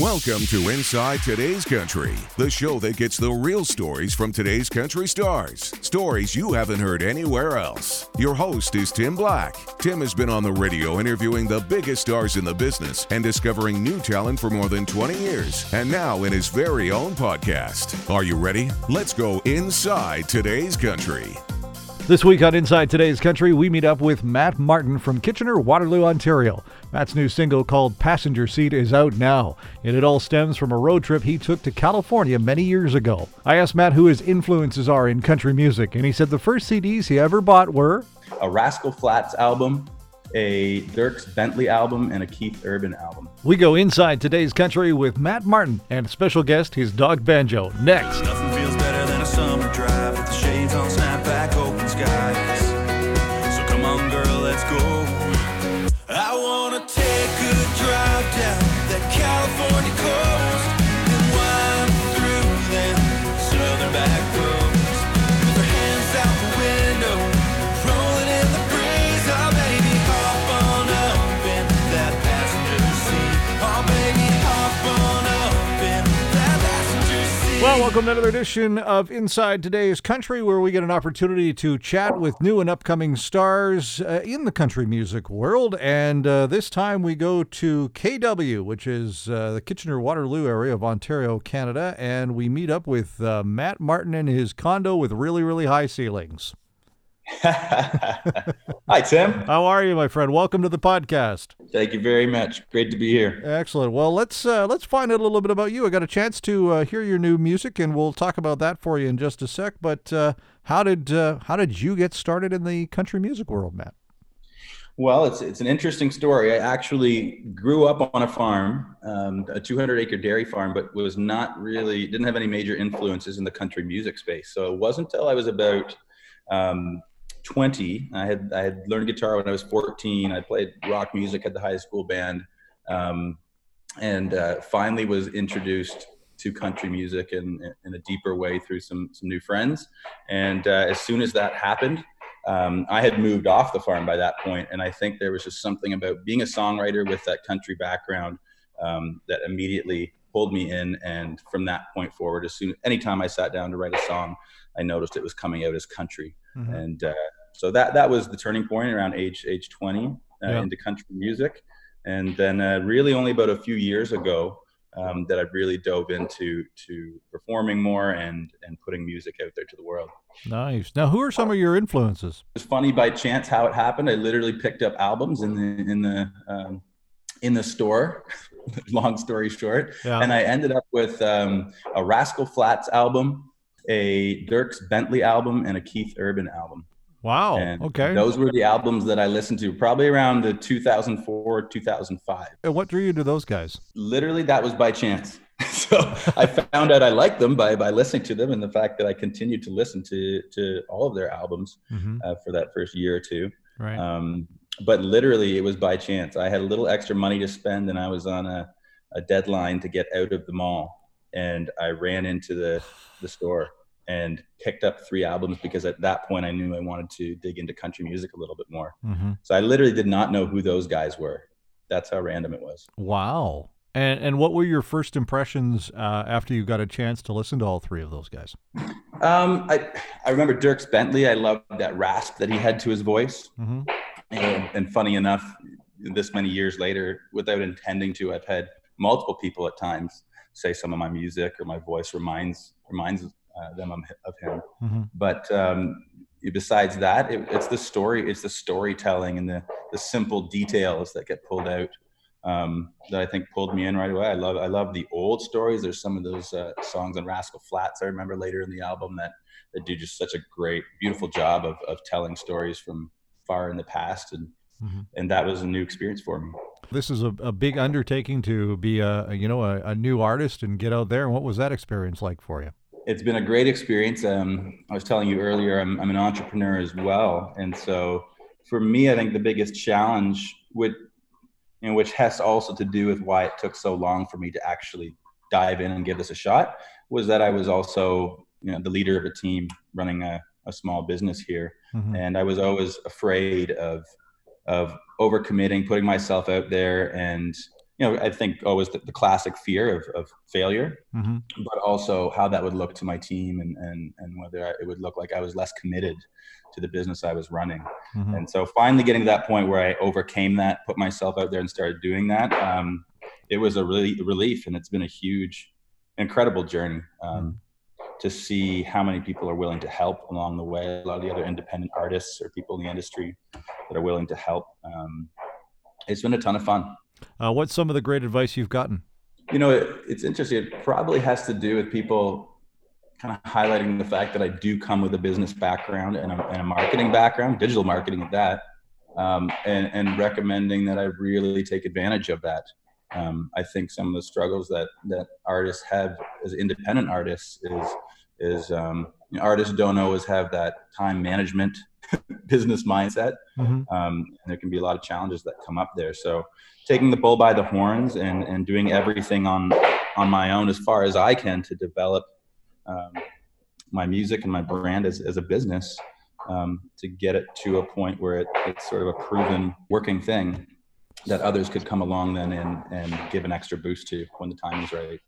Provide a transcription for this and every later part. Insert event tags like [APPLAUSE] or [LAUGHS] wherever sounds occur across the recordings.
Welcome to Inside Today's Country, the show that gets the real stories from today's country stars. Stories you haven't heard anywhere else. Your host is Tim Black. Tim has been on the radio interviewing the biggest stars in the business and discovering new talent for more than 20 years, and now in his very own podcast. Are you ready? Let's go inside today's country. This week on Inside Today's Country, we meet up with Matt Martin from Kitchener, Waterloo, Ontario. Matt's new single called Passenger Seat is out now, and it all stems from a road trip he took to California many years ago. I asked Matt who his influences are in country music, and he said the first CDs he ever bought were a Rascal Flatts album, a Dierks Bentley album, and a Keith Urban album. We go inside today's country with Matt Martin and special guest, his dog Banjo. Next. Well, welcome to another edition of Inside Today's Country, where we get an opportunity to chat with new and upcoming stars uh, in the country music world. And uh, this time we go to KW, which is uh, the Kitchener Waterloo area of Ontario, Canada. And we meet up with uh, Matt Martin in his condo with really, really high ceilings. [LAUGHS] Hi, Tim. How are you, my friend? Welcome to the podcast. Thank you very much. Great to be here. Excellent. Well, let's uh, let's find out a little bit about you. I got a chance to uh, hear your new music, and we'll talk about that for you in just a sec. But uh, how did uh, how did you get started in the country music world, Matt? Well, it's it's an interesting story. I actually grew up on a farm, um, a 200 acre dairy farm, but was not really didn't have any major influences in the country music space. So it wasn't until I was about um, 20. I had I had learned guitar when I was 14. I played rock music at the high school band, um, and uh, finally was introduced to country music in, in a deeper way through some some new friends. And uh, as soon as that happened, um, I had moved off the farm by that point, and I think there was just something about being a songwriter with that country background um, that immediately pulled me in. And from that point forward, as soon anytime I sat down to write a song, I noticed it was coming out as country, Mhm. and uh, so that that was the turning point around age age 20 uh, Yeah. into country music, and then uh, really only about a few years ago. Um, that I really dove into to performing more and and putting music out there to the world. Nice. Now, who are some of your influences? It was funny by chance how it happened. I literally picked up albums in the in the um, in the store. [LAUGHS] Long story short, Yeah. and I ended up with um, a Rascal Flatts album, a Dierks Bentley album, and a Keith Urban album. Wow. and okay. those were the albums that I listened to probably around the 2004 2005. And what drew you to those guys? Literally, that was by chance. [LAUGHS] so I found out I liked them by by listening to them, and the fact that I continued to listen to to all of their albums Mm-hmm. uh, for that first year or two. Right. Um, but literally, it was by chance. I had a little extra money to spend, and I was on a, a deadline to get out of the mall. And I ran into the, the store and picked up three albums because at that point I knew I wanted to dig into country music a little bit more. mm-hmm. So I literally did not know who those guys were. That's how random it was. Wow. And and what were your first impressions uh, after you got a chance to listen to all three of those guys? Um, I, I remember Dierks Bentley. I loved that rasp that he had to his voice. Mm-hmm. And, and funny enough, this many years later, without intending to, I've had multiple people at times say some of my music or my voice reminds reminds uh, them of him. Mm-hmm. But um, besides that, it, it's the story, it's the storytelling and the the simple details that get pulled out um, that I think pulled me in right away. I love I love the old stories. There's some of those uh, songs on Rascal Flatts I remember later in the album that that do just such a great, beautiful job of of telling stories from far in the past, and Mhm. and that was a new experience for me. This is a, a big undertaking to be a, you know a, a new artist and get out there. And what was that experience like for you? It's been a great experience. Um, I was telling you earlier, I'm, I'm an entrepreneur as well, and so for me, I think the biggest challenge would, you know, which has also to do with why it took so long for me to actually dive in and give this a shot, was that I was also, you know, the leader of a team running a, a small business here, Mhm. and I was always afraid of of overcommitting, putting myself out there, and you know, I think always the, the classic fear of, of failure, hmm but also how that would look to my team and, and, and whether I, it would look like I was less committed to the business I was running. hmm And so finally getting to that point where I overcame that, put myself out there and started doing that, um, it was a really relief. And it's been a huge, incredible journey um, to see how many people are willing to help along the way. A lot of the other independent artists or people in the industry that are willing to help. Um, it's been a ton of fun. Uh, what's some of the great advice you've gotten? You know, it, it's interesting. It probably has to do with people kind of highlighting the fact that I do come with a business background and a, and a marketing background, digital marketing at that, um, and, and recommending that I really take advantage of that. Um, I think some of the struggles that that artists have as independent artists is is um, you know, artists don't always have that time management [LAUGHS] business mindset hmm um, and there can be a lot of challenges that come up there. So taking the bull by the horns and, and doing everything on on my own as far as I can to develop um, my music and my brand as, as a business um, to get it to a point where it, it's sort of a proven working thing that others could come along then and, and give an extra boost to when the time is right.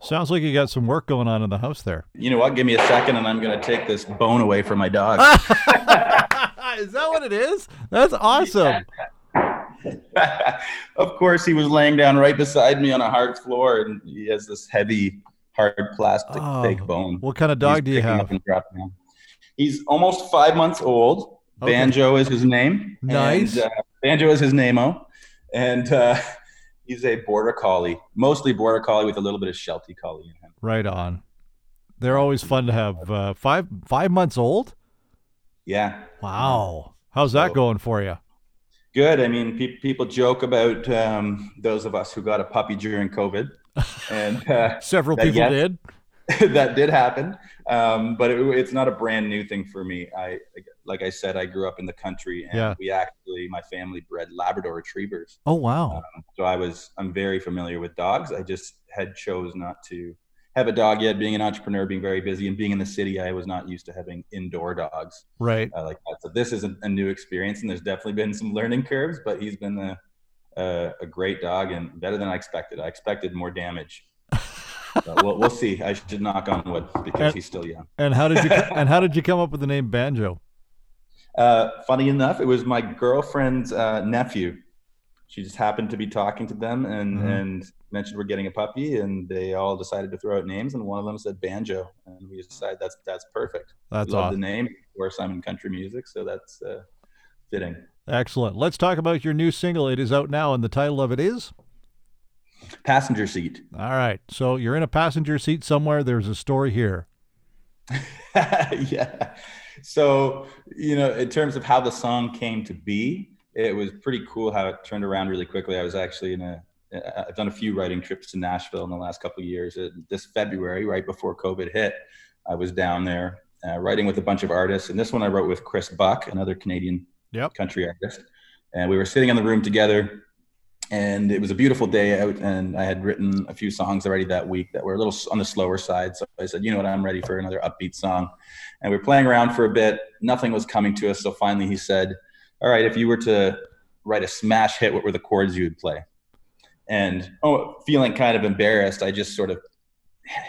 Sounds like you got some work going on in the house there. You know what? Give me a second and I'm going to take this bone away from my dog. [LAUGHS] is that what it is? That's awesome. [LAUGHS] of course, he was laying down right beside me on a hard floor, and he has this heavy, hard plastic Oh, fake bone. What kind of dog He's do you have? He's almost five months old. Okay. Banjo is his name. Nice. And, uh, Banjo is his name-o. And uh, he's a border collie, mostly border collie with a little bit of Sheltie collie in him. Right on. They're always fun to have. Uh, five five months old. Yeah. Wow. How's that So- going for you? Good. I mean, pe- people joke about um, those of us who got a puppy during COVID. [LAUGHS] And uh, Several people did. [LAUGHS] that did happen, um, but it, it's not a brand new thing for me. I, like I said, I grew up in the country, and Yeah. we actually, my family bred Labrador Retrievers. Oh wow. Um, so I was, I'm very familiar with dogs. I just had chose not to have a dog yet. Being an entrepreneur, being very busy, and being in the city, I was not used to having indoor dogs Right. uh, like that. So this is a, a new experience, and there's definitely been some learning curves. But he's been a, a, a great dog and better than I expected. I expected more damage. But we'll, we'll see. I should knock on wood because And- he's still young. And how did you [LAUGHS] and how did you come up with the name Banjo? Uh, funny enough, it was my girlfriend's uh, nephew. She just happened to be talking to them and Mhm. and mentioned we're getting a puppy, and they all decided to throw out names, and one of them said Banjo, and we decided that's that's perfect. That's Love awesome. the name. Of course, I'm in country music, so that's uh, fitting. Excellent. Let's talk about your new single. It is out now, and the title of it is. Passenger seat. All right. So you're in a passenger seat somewhere. There's a story here. [LAUGHS] yeah. So, you know, in terms of how the song came to be, it was pretty cool how it turned around really quickly. I was actually in a, uh, I've done a few writing trips to Nashville in the last couple of years. Uh, This February, right before COVID hit, I was down there uh, writing with a bunch of artists. And this one I wrote with Chris Buck, another Canadian Yep. country artist. And we were sitting in the room together and it was a beautiful day out and i had written a few songs already that week that were a little on the slower side so i said you know what? I'm ready for another upbeat song. And we were playing around for a bit. Nothing was coming to us so finally he said all right if you were to write a smash hit what were the chords you would play? And oh feeling kind of embarrassed i just sort of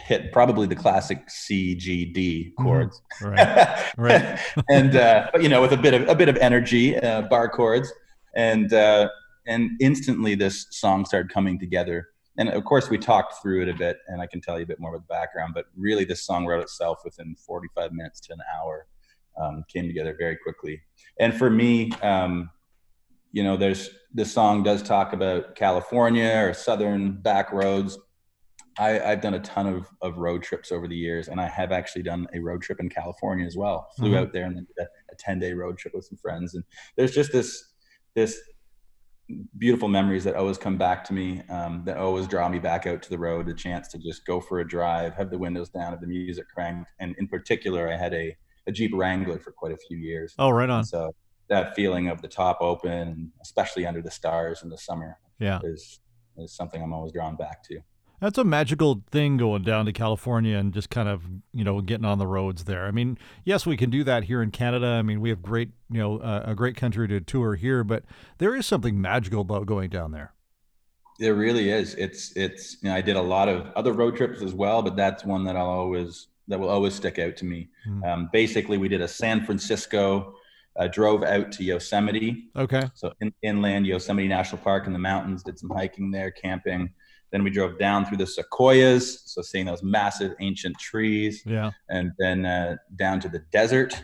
hit probably the classic c g d chords. Right. Right. [LAUGHS] and uh, but you know with a bit of a bit of energy uh, bar chords. And uh, and instantly this song started coming together and of course we talked through it a bit and i can tell you a bit more about the background but really this song wrote itself within 45 minutes to an hour um, came together very quickly and for me um, you know there's this song does talk about california or southern back roads I, I've done a ton of, of road trips over the years, and I have actually done a road trip in California as well. Flew Mhm. out there and then did a, a ten day road trip with some friends, and there's just this this beautiful memories that always come back to me, um, that always draw me back out to the road. The chance to just go for a drive, have the windows down, have the music cranked, and in particular, I had a, a Jeep Wrangler for quite a few years. Oh, right on. And so that feeling of the top open, especially under the stars in the summer, Yeah. is is something I'm always drawn back to. That's a magical thing going down to California and just kind of, you know, getting on the roads there. I mean, yes, we can do that here in Canada. I mean, we have great, you know, uh, a great country to tour here, but there is something magical about going down there. It really is. It's it's. You know, I did a lot of other road trips as well, but that's one that I'll always that will always stick out to me. Mm. Um, basically, we did a San Francisco, uh, drove out to Yosemite. Okay. So in, inland Yosemite National Park in the mountains, did some hiking there, camping. Then we drove down through the sequoias, so seeing those massive ancient trees. Yeah. And then uh, down to the desert,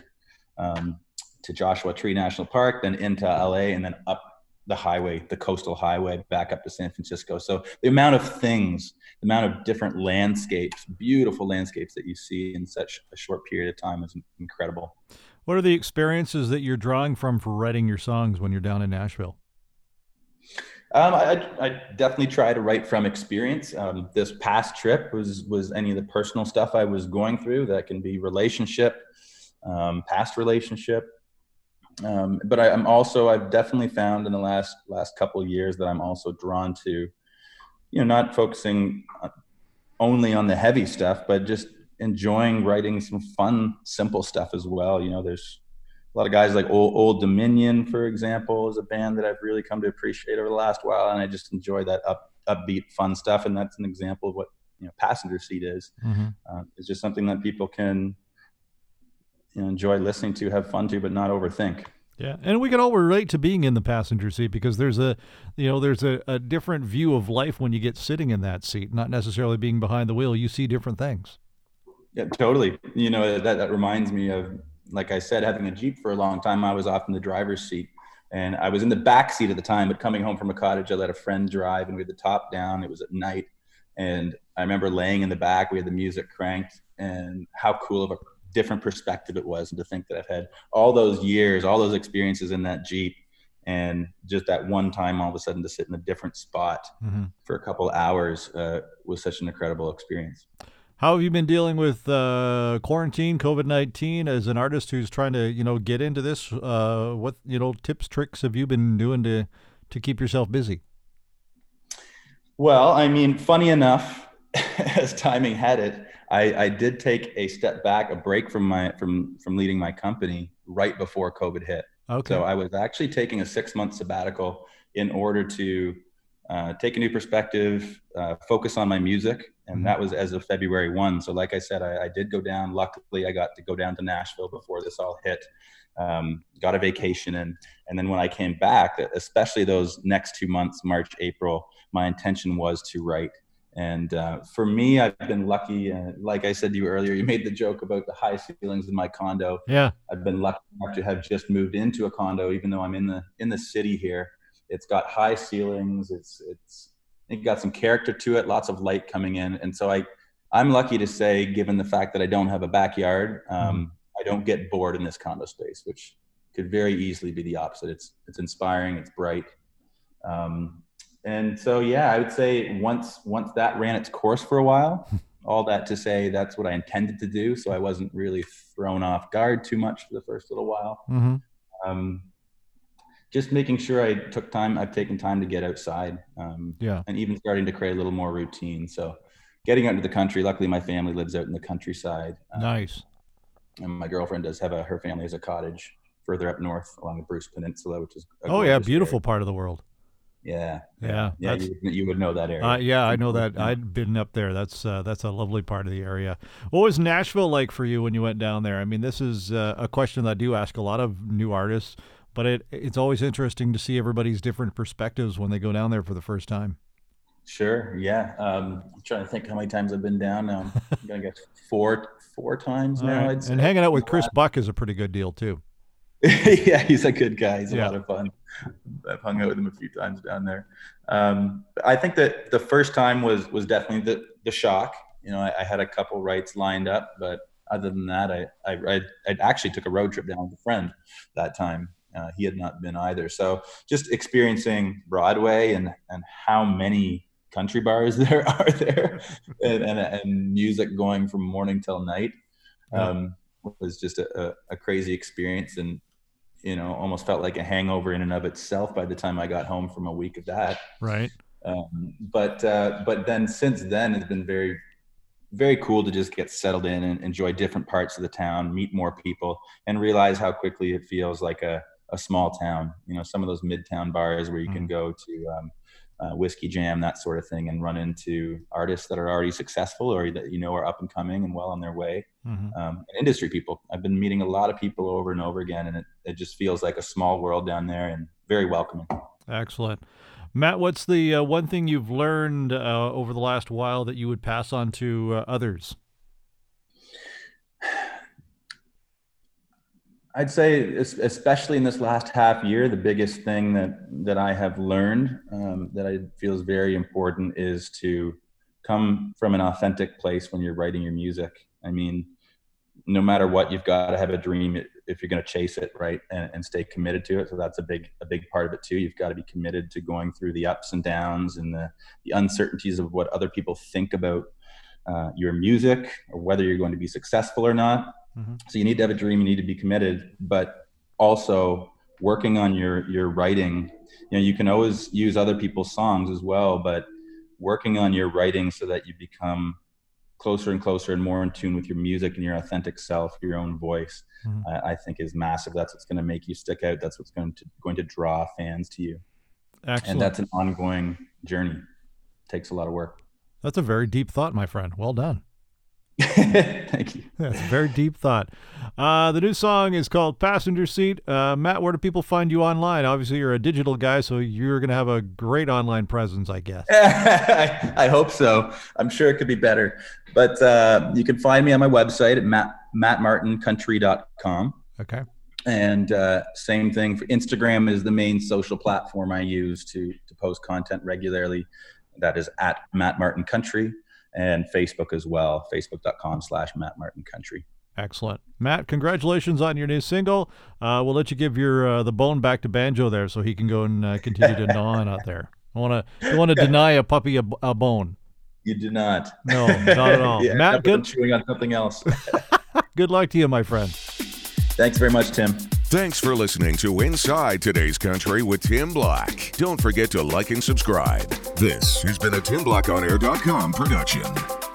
um, to Joshua Tree National Park, then into LA, and then up the highway, the coastal highway, back up to San Francisco. So the amount of things, the amount of different landscapes, beautiful landscapes that you see in such a short period of time is incredible. What are the experiences that you're drawing from for writing your songs when you're down in Nashville? Um, I, I, definitely try to write from experience. Um, this past trip was was any of the personal stuff I was going through. That can be relationship, um, past relationship. Um, but I, am also I've definitely found in the last last couple of years that I'm also drawn to, you know, not focusing only on the heavy stuff, but just enjoying writing some fun, simple stuff as well. You know, there's a lot of guys like Old, Old Dominion, for example, is a band that I've really come to appreciate over the last while, and I just enjoy that up upbeat, fun stuff. And that's an example of what you know passenger seat is. Mm-hmm. Uh, it's just something that people can you know, enjoy listening to, have fun to, but not overthink. Yeah, and we can all relate to being in the passenger seat because there's a, you know, there's a, a different view of life when you get sitting in that seat, not necessarily being behind the wheel. You see different things. Yeah, totally. You know, that, that reminds me of like I said, having a Jeep for a long time, I was often the driver's seat. And I was in the back seat at the time, but coming home from a cottage, I let a friend drive and we had the top down. It was at night. And I remember laying in the back, we had the music cranked, and how cool of a different perspective it was. And to think that I've had all those years, all those experiences in that Jeep, and just that one time all of a sudden to sit in a different spot mm-hmm. for a couple hours uh, was such an incredible experience. How have you been dealing with uh, quarantine, COVID nineteen, as an artist who's trying to, you know, get into this? Uh, what you know, tips, tricks have you been doing to to keep yourself busy? Well, I mean, funny enough, [LAUGHS] as timing had it, I, I did take a step back, a break from my from from leading my company right before COVID hit. Okay. So I was actually taking a six month sabbatical in order to uh, take a new perspective, uh, focus on my music, and mm-hmm. that was as of February one. So, like I said, I, I, did go down. Luckily, I got to go down to Nashville before this all hit. Um, got a vacation, and and then when I came back, especially those next two months, March, April, my intention was to write. And uh, for me, I've been lucky. Uh, like I said to you earlier, you made the joke about the high ceilings in my condo. Yeah, I've been lucky enough to have just moved into a condo, even though I'm in the in the city here. It's got high ceilings. It's it's it got some character to it, lots of light coming in, and so I I'm lucky to say, given the fact that I don't have a backyard, um. I don't get bored in this condo space, which could very easily be the opposite. It's it's inspiring, it's bright, um, and so yeah, I would say once once that ran its course for a while, [LAUGHS] all that to say that's what I intended to do. So I wasn't really thrown off guard too much for the first little while. Mm-hmm. Um, just making sure I took time. I've taken time to get outside. Um, yeah. And even starting to create a little more routine. So getting out into the country. Luckily, my family lives out in the countryside. Um, nice. And my girlfriend does have a her family has a cottage further up north along the Bruce Peninsula, which is oh yeah, beautiful area. part of the world. Yeah, yeah, yeah. You, you, would know that area. Uh, yeah, I know that. [LAUGHS] I'd been up there. That's uh, that's a lovely part of the area. What was Nashville like for you when you went down there? I mean, this is uh, a question that I do ask a lot of new artists but it it's always interesting to see everybody's different perspectives when they go down there for the first time. Sure. Yeah. Um, I'm trying to think how many times I've been down now. [LAUGHS] I'm gonna guess four four times now. Right. And hanging out with Chris Buck is a pretty good deal too. [LAUGHS] yeah, he's a good guy. He's a yeah. lot of fun. I've hung out with him a few times down there. Um, I think that the first time was was definitely the the shock. You know, I, I had a couple rights lined up, but other than that, I I, I I actually took a road trip down with a friend that time, uh, he had not been either. So just experiencing Broadway and and how many country bars [LAUGHS] there are there, and, and, and music going from morning till night um, was just a, a, crazy experience, and you know almost felt like a hangover in and of itself by the time I got home from a week of that. Right. Um, but uh, but then since then it's been very very cool to just get settled in and enjoy different parts of the town, meet more people, and realize how quickly it feels like a a small town. You know, some of those midtown bars where you mm. can go to um, uh, whiskey jam, that sort of thing, and run into artists that are already successful or that you know are up and coming and well on their way. Mm-hmm. Um, and industry people. I've been meeting a lot of people over and over again, and it, it just feels like a small world down there and very welcoming. Excellent. Matt, what's the uh, one thing you've learned uh, over the last while that you would pass on to uh, others? I'd say, especially in this last half year, the biggest thing that that I have learned um, that I feel is very important is to come from an authentic place when you're writing your music. I mean, no matter what, you've got to have a dream if you're going to chase it, right, and, and stay committed to it. So that's a big a big part of it too. You've got to be committed to going through the ups and downs and the the uncertainties of what other people think about uh, your music or whether you're going to be successful or not Mm-hmm. So you need to have a dream, you need to be committed, but also working on your your writing. You know, you can always use other people's songs as well, but working on your writing so that you become closer and closer and more in tune with your music and your authentic self, your own voice, mm-hmm. uh, I think is massive. That's what's going to make you stick out. That's what's going to going to draw fans to you. Excellent. And that's an ongoing journey. It takes a lot of work. That's a very deep thought, my friend. Well done. [LAUGHS] Thank you. That's a very deep thought. Uh, the new song is called Passenger Seat. Uh, Matt, where do people find you online? Obviously, you're a digital guy, so you're going to have a great online presence, I guess. I, [LAUGHS] I, hope so. I'm sure it could be better. But uh, you can find me on my website at matt, mattmartincountry.com. Okay. And uh, same thing for Instagram is the main social platform I use to, to post content regularly. That is at Matt Martin Country and Facebook as well, facebook.com slash Matt Martin Country. Excellent. Matt, congratulations on your new single. Uh, we'll let you give your uh, the bone back to Banjo there so he can go and uh, continue to gnaw on out there. I want to don't want to deny a puppy a, a, bone. You do not. No, not at all. [LAUGHS] yeah, Matt, good. Chewing on something else. [LAUGHS] good luck to you, my friend. Thanks very much, Tim. Thanks for listening to Inside Today's Country with Tim Black. Don't forget to like and subscribe. This has been a TimBlackOnAir.com production.